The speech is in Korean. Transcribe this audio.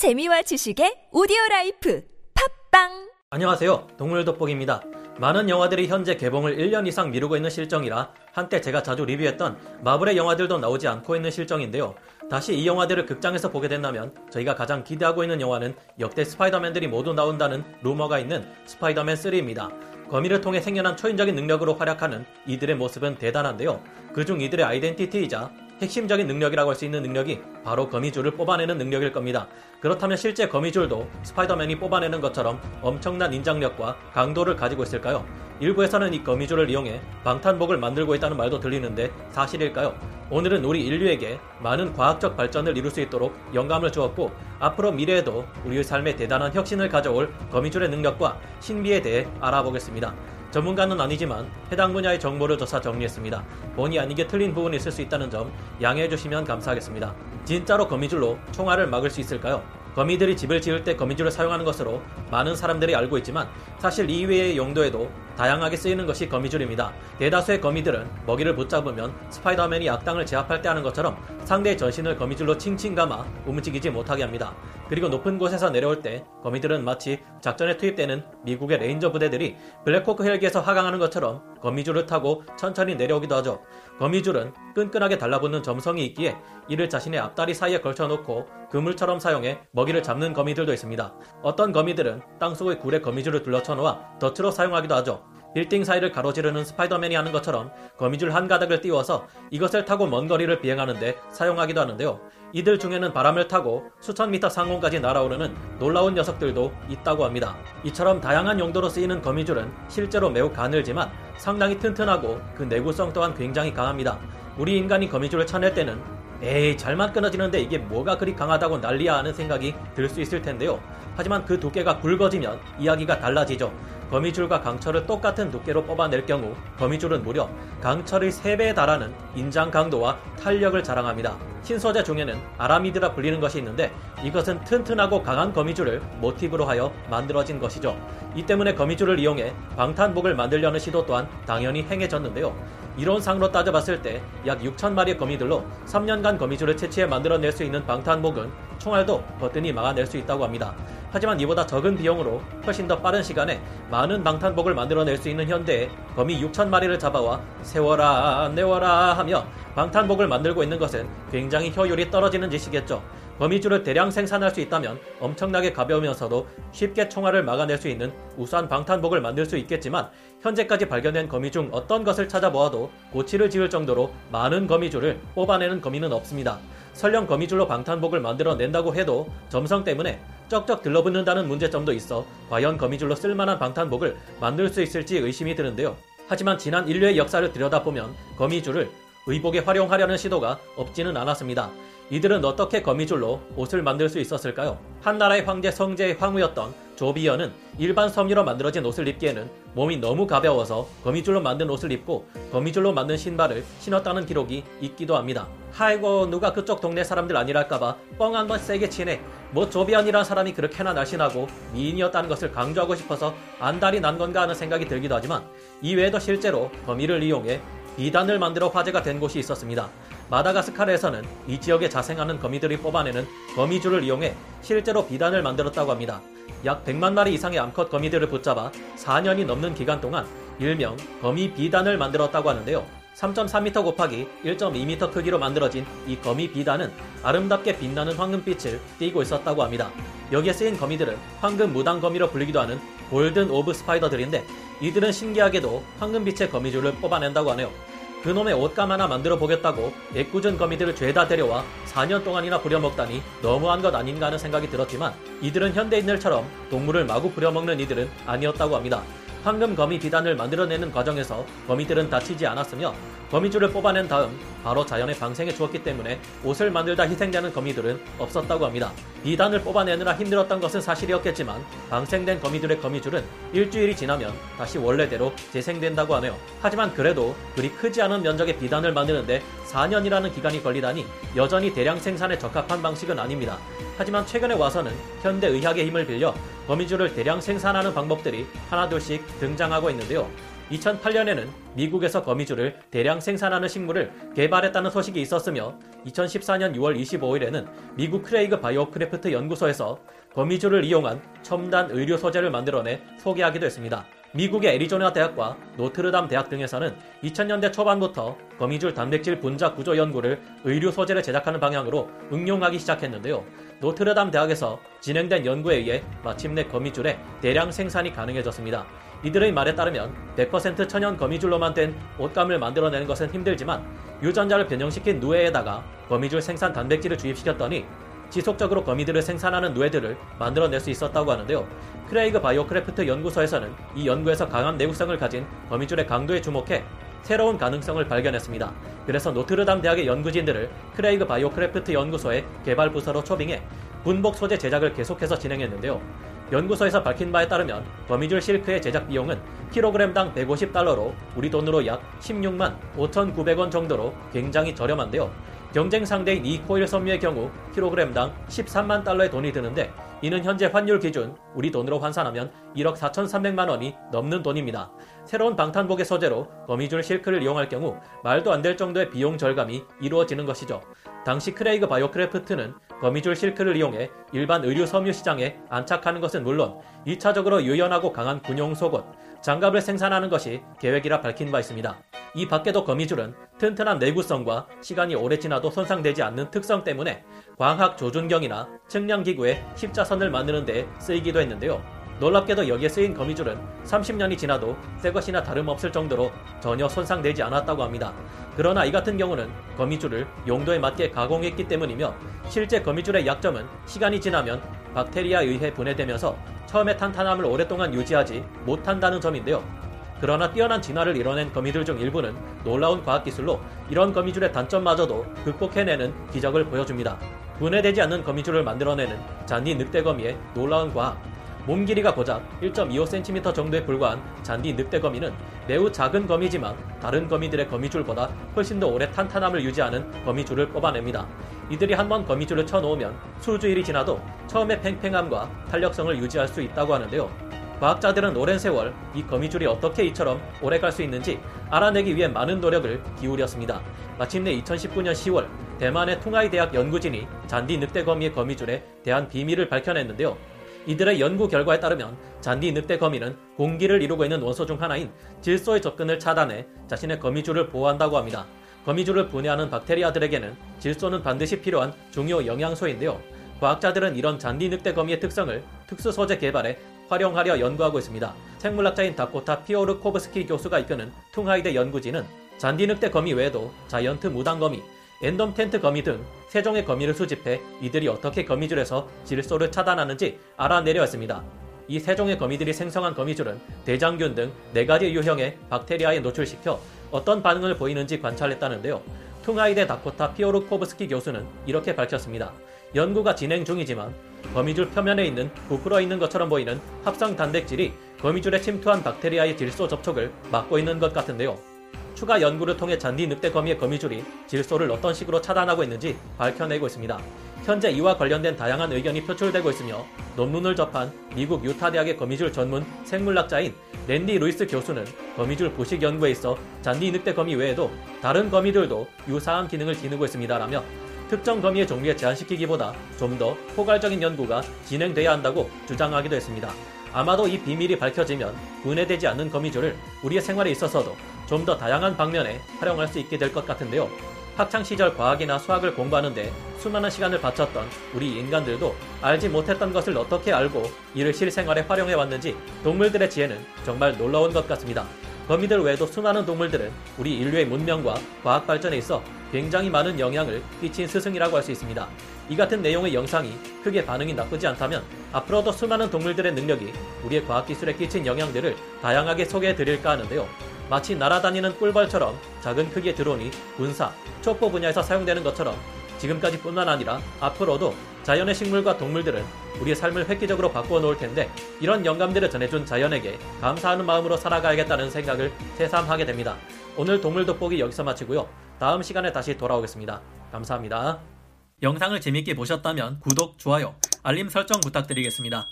재미와 지식의 오디오 라이프 팟빵 안녕하세요. 동물 돋보기입니다. 많은 영화들이 현재 개봉을 1년 이상 미루고 있는 실정이라 한때 제가 자주 리뷰했던 마블의 영화들도 나오지 않고 있는 실정인데요. 다시 이 영화들을 극장에서 보게 된다면 저희가 가장 기대하고 있는 영화는 역대 스파이더맨들이 모두 나온다는 루머가 있는 스파이더맨 3입니다. 거미를 통해 생겨난 초인적인 능력으로 활약하는 이들의 모습은 대단한데요. 그중 이들의 아이덴티티이자 핵심적인 능력이라고 할 수 있는 능력이 바로 거미줄을 뽑아내는 능력일 겁니다. 그렇다면 실제 거미줄도 스파이더맨이 뽑아내는 것처럼 엄청난 인장력과 강도를 가지고 있을까요? 일부에서는 이 거미줄을 이용해 방탄복을 만들고 있다는 말도 들리는데 사실일까요? 오늘은 우리 인류에게 많은 과학적 발전을 이룰 수 있도록 영감을 주었고 앞으로 미래에도 우리의 삶에 대단한 혁신을 가져올 거미줄의 능력과 신비에 대해 알아보겠습니다. 전문가는 아니지만 해당 분야의 정보를 조사 정리했습니다. 본의 아니게 틀린 부분이 있을 수 있다는 점 양해해 주시면 감사하겠습니다. 진짜로 거미줄로 총알을 막을 수 있을까요? 거미들이 집을 지을 때 거미줄을 사용하는 것으로 많은 사람들이 알고 있지만 사실 이외의 용도에도 다양하게 쓰이는 것이 거미줄입니다. 대다수의 거미들은 먹이를 붙잡으면 스파이더맨이 악당을 제압할 때 하는 것처럼 상대의 전신을 거미줄로 칭칭 감아 움직이지 못하게 합니다. 그리고 높은 곳에서 내려올 때 거미들은 마치 작전에 투입되는 미국의 레인저 부대들이 블랙호크 헬기에서 하강하는 것처럼 거미줄을 타고 천천히 내려오기도 하죠. 거미줄은 끈끈하게 달라붙는 점성이 있기에 이를 자신의 앞다리 사이에 걸쳐놓고 그물처럼 사용해 먹이를 잡는 거미들도 있습니다. 어떤 거미들은 땅속의 굴에 거미줄을 둘러쳐 놓아 덫으로 사용하기도 하죠. 빌딩 사이를 가로지르는 스파이더맨이 하는 것처럼 거미줄 한 가닥을 띄워서 이것을 타고 먼 거리를 비행하는데 사용하기도 하는데요. 이들 중에는 바람을 타고 수천 미터 상공까지 날아오르는 놀라운 녀석들도 있다고 합니다. 이처럼 다양한 용도로 쓰이는 거미줄은 실제로 매우 가늘지만 상당히 튼튼하고 그 내구성 또한 굉장히 강합니다. 우리 인간이 거미줄을 쳐낼 때는 에이 잘만 끊어지는데 이게 뭐가 그리 강하다고 난리야 하는 생각이 들 수 있을 텐데요. 하지만 그 두께가 굵어지면 이야기가 달라지죠. 거미줄과 강철을 똑같은 두께로 뽑아낼 경우 거미줄은 무려 강철의 3배에 달하는 인장 강도와 탄력을 자랑합니다. 신소재 중에는 아라미드라 불리는 것이 있는데 이것은 튼튼하고 강한 거미줄을 모티브로 하여 만들어진 것이죠. 이 때문에 거미줄을 이용해 방탄복을 만들려는 시도 또한 당연히 행해졌는데요. 이론상으로 따져봤을 때 약 6천 마리의 거미들로 3년간 거미줄을 채취해 만들어낼 수 있는 방탄복은 총알도 버튼이 막아낼 수 있다고 합니다. 하지만 이보다 적은 비용으로 훨씬 더 빠른 시간에 많은 방탄복을 만들어낼 수 있는 현대에 거미 6천 마리를 잡아와 세워라 내워라 하며 방탄복을 만들고 있는 것은 굉장히 효율이 떨어지는 짓이겠죠. 거미줄을 대량 생산할 수 있다면 엄청나게 가벼우면서도 쉽게 총알을 막아낼 수 있는 우수한 방탄복을 만들 수 있겠지만 현재까지 발견된 거미 중 어떤 것을 찾아보아도 고치를 지을 정도로 많은 거미줄을 뽑아내는 거미는 없습니다. 설령 거미줄로 방탄복을 만들어낸다고 해도 점성 때문에 쩍쩍 들러붙는다는 문제점도 있어 과연 거미줄로 쓸만한 방탄복을 만들 수 있을지 의심이 드는데요. 하지만 지난 인류의 역사를 들여다보면 거미줄을 의복에 활용하려는 시도가 없지는 않았습니다. 이들은 어떻게 거미줄로 옷을 만들 수 있었을까요? 한 나라의 황제 성제의 황후였던 조비언은 일반 섬유로 만들어진 옷을 입기에는 몸이 너무 가벼워서 거미줄로 만든 옷을 입고 거미줄로 만든 신발을 신었다는 기록이 있기도 합니다. 하이고 누가 그쪽 동네 사람들 아니랄까봐 뻥 한번 세게 치네. 뭐 조비언이란 사람이 그렇게나 날씬하고 미인이었다는 것을 강조하고 싶어서 안달이 난 건가 하는 생각이 들기도 하지만 이외에도 실제로 거미를 이용해 비단을 만들어 화제가 된 곳이 있었습니다. 마다가스카르에서는 이 지역에 자생하는 거미들이 뽑아내는 거미줄을 이용해 실제로 비단을 만들었다고 합니다. 약 100만 마리 이상의 암컷 거미들을 붙잡아 4년이 넘는 기간 동안 일명 거미 비단을 만들었다고 하는데요. 3.3m 곱하기 1.2m 크기로 만들어진 이 거미 비단은 아름답게 빛나는 황금빛을 띠고 있었다고 합니다. 여기에 쓰인 거미들은 황금 무당 거미로 불리기도 하는 golden orb spider들인데 이들은 신기하게도 황금빛의 거미줄을 뽑아낸다고 하네요. 그놈의 옷감 하나 만들어 보겠다고 애꿎은 거미들을 죄다 데려와 4년 동안이나 부려먹다니 너무한 것 아닌가 하는 생각이 들었지만 이들은 현대인들처럼 동물을 마구 부려먹는 이들은 아니었다고 합니다. 황금 거미 비단을 만들어내는 과정에서 거미들은 다치지 않았으며 거미줄을 뽑아낸 다음 바로 자연의 방생에 주었기 때문에 옷을 만들다 희생되는 거미들은 없었다고 합니다. 비단을 뽑아내느라 힘들었던 것은 사실이었겠지만 방생된 거미들의 거미줄은 일주일이 지나면 다시 원래대로 재생된다고 하네요. 하지만 그래도 그리 크지 않은 면적의 비단을 만드는데 4년이라는 기간이 걸리다니 여전히 대량 생산에 적합한 방식은 아닙니다. 하지만 최근에 와서는 현대 의학의 힘을 빌려 거미줄을 대량 생산하는 방법들이 하나둘씩 등장하고 있는데요. 2008년에는 미국에서 거미줄을 대량 생산하는 식물을 개발했다는 소식이 있었으며 2014년 6월 25일에는 미국 크레이그 바이오크래프트 연구소에서 거미줄을 이용한 첨단 의료 소재를 만들어내 소개하기도 했습니다. 미국의 애리조나 대학과 노트르담 대학 등에서는 2000년대 초반부터 거미줄 단백질 분자 구조 연구를 의료 소재를 제작하는 방향으로 응용하기 시작했는데요. 노트르담 대학에서 진행된 연구에 의해 마침내 거미줄의 대량 생산이 가능해졌습니다. 이들의 말에 따르면 100% 천연 거미줄로만 된 옷감을 만들어내는 것은 힘들지만 유전자를 변형시킨 누에에다가 거미줄 생산 단백질을 주입시켰더니 지속적으로 거미줄을 생산하는 누에들을 만들어낼 수 있었다고 하는데요. 크레이그 바이오크래프트 연구소에서는 이 연구에서 강한 내구성을 가진 거미줄의 강도에 주목해 새로운 가능성을 발견했습니다. 그래서 노트르담 대학의 연구진들을 크레이그 바이오크래프트 연구소의 개발 부서로 초빙해 군복 소재 제작을 계속해서 진행했는데요. 연구소에서 밝힌 바에 따르면 거미줄 실크의 제작 비용은 킬로그램당 150달러로 우리 돈으로 약 16만 5,900원 정도로 굉장히 저렴한데요. 경쟁 상대인 이 코일 섬유의 경우 킬로그램당 13만 달러의 돈이 드는데 이는 현재 환율 기준 우리 돈으로 환산하면 1억 4,300만 원이 넘는 돈입니다. 새로운 방탄복의 소재로 거미줄 실크를 이용할 경우 말도 안 될 정도의 비용 절감이 이루어지는 것이죠. 당시 크레이그 바이오크래프트는 거미줄 실크를 이용해 일반 의류 섬유 시장에 안착하는 것은 물론 2차적으로 유연하고 강한 군용 속옷, 장갑을 생산하는 것이 계획이라 밝힌 바 있습니다. 이 밖에도 거미줄은 튼튼한 내구성과 시간이 오래 지나도 손상되지 않는 특성 때문에 광학 조준경이나 측량기구에 십자선을 만드는 데 쓰이기도 했는데요. 놀랍게도 여기에 쓰인 거미줄은 30년이 지나도 새 것이나 다름없을 정도로 전혀 손상되지 않았다고 합니다. 그러나 이 같은 경우는 거미줄을 용도에 맞게 가공했기 때문이며 실제 거미줄의 약점은 시간이 지나면 박테리아에 의해 분해되면서 처음에 탄탄함을 오랫동안 유지하지 못한다는 점인데요. 그러나 뛰어난 진화를 이뤄낸 거미들 중 일부는 놀라운 과학기술로 이런 거미줄의 단점마저도 극복해내는 기적을 보여줍니다. 분해되지 않는 거미줄을 만들어내는 잔디 늑대거미의 놀라운 과학. 몸 길이가 고작 1.25cm 정도에 불과한 잔디 늑대 거미는 매우 작은 거미지만 다른 거미들의 거미줄보다 훨씬 더 오래 탄탄함을 유지하는 거미줄을 뽑아냅니다. 이들이 한번 거미줄을 쳐놓으면 수주일이 지나도 처음의 팽팽함과 탄력성을 유지할 수 있다고 하는데요. 과학자들은 오랜 세월 이 거미줄이 어떻게 이처럼 오래 갈 수 있는지 알아내기 위해 많은 노력을 기울였습니다. 마침내 2019년 10월 대만의 퉁아이 대학 연구진이 잔디 늑대거미의 거미줄에 대한 비밀을 밝혀냈는데요. 이들의 연구 결과에 따르면 잔디 늑대 거미는 공기를 이루고 있는 원소 중 하나인 질소의 접근을 차단해 자신의 거미줄을 보호한다고 합니다. 거미줄을 분해하는 박테리아들에게는 질소는 반드시 필요한 중요 영양소인데요. 과학자들은 이런 잔디 늑대 거미의 특성을 특수 소재 개발에 활용하려 연구하고 있습니다. 생물학자인 다코타 피오르 코브스키 교수가 이끄는 퉁하이대 연구진은 잔디 늑대 거미 외에도 자이언트 무당 거미, 엔덤 텐트 거미 등 세 종의 거미를 수집해 이들이 어떻게 거미줄에서 질소를 차단하는지 알아내려 했습니다. 이 세 종의 거미들이 생성한 거미줄은 대장균 등네 가지 유형의 박테리아에 노출시켜 어떤 반응을 보이는지 관찰했다는데요. 퉁하이대 다코타 피오르코브스키 교수는 이렇게 밝혔습니다. 연구가 진행 중이지만 거미줄 표면에 있는 부풀어 있는 것처럼 보이는 합성 단백질이 거미줄에 침투한 박테리아의 질소 접촉을 막고 있는 것 같은데요. 추가 연구를 통해 잔디 늑대 거미의 거미줄이 질소를 어떤 식으로 차단하고 있는지 밝혀내고 있습니다. 현재 이와 관련된 다양한 의견이 표출되고 있으며 논문을 접한 미국 유타 대학의 거미줄 전문 생물학자인 랜디 루이스 교수는 거미줄 부식 연구에 있어 잔디 늑대 거미 외에도 다른 거미들도 유사한 기능을 지니고 있습니다라며 특정 거미의 종류에 제한시키기보다 좀 더 포괄적인 연구가 진행돼야 한다고 주장하기도 했습니다. 아마도 이 비밀이 밝혀지면 분해되지 않는 거미줄을 우리의 생활에 있어서도 좀 더 다양한 방면에 활용할 수 있게 될 것 같은데요. 학창 시절 과학이나 수학을 공부하는데 수많은 시간을 바쳤던 우리 인간들도 알지 못했던 것을 어떻게 알고 이를 실생활에 활용해 왔는지 동물들의 지혜는 정말 놀라운 것 같습니다. 거미들 외에도 수많은 동물들은 우리 인류의 문명과 과학 발전에 있어 굉장히 많은 영향을 끼친 스승이라고 할 수 있습니다. 이 같은 내용의 영상이 크게 반응이 나쁘지 않다면 앞으로도 수많은 동물들의 능력이 우리의 과학기술에 끼친 영향들을 다양하게 소개해 드릴까 하는데요. 마치 날아다니는 꿀벌처럼 작은 크기의 드론이 군사, 촉보 분야에서 사용되는 것처럼 지금까지 뿐만 아니라 앞으로도 자연의 식물과 동물들은 우리의 삶을 획기적으로 바꾸어 놓을 텐데 이런 영감들을 전해준 자연에게 감사하는 마음으로 살아가야겠다는 생각을 새삼하게 됩니다. 오늘 동물 돋보기 여기서 마치고요. 다음 시간에 다시 돌아오겠습니다. 감사합니다. 영상을 재밌게 보셨다면 구독, 좋아요, 알림 설정 부탁드리겠습니다.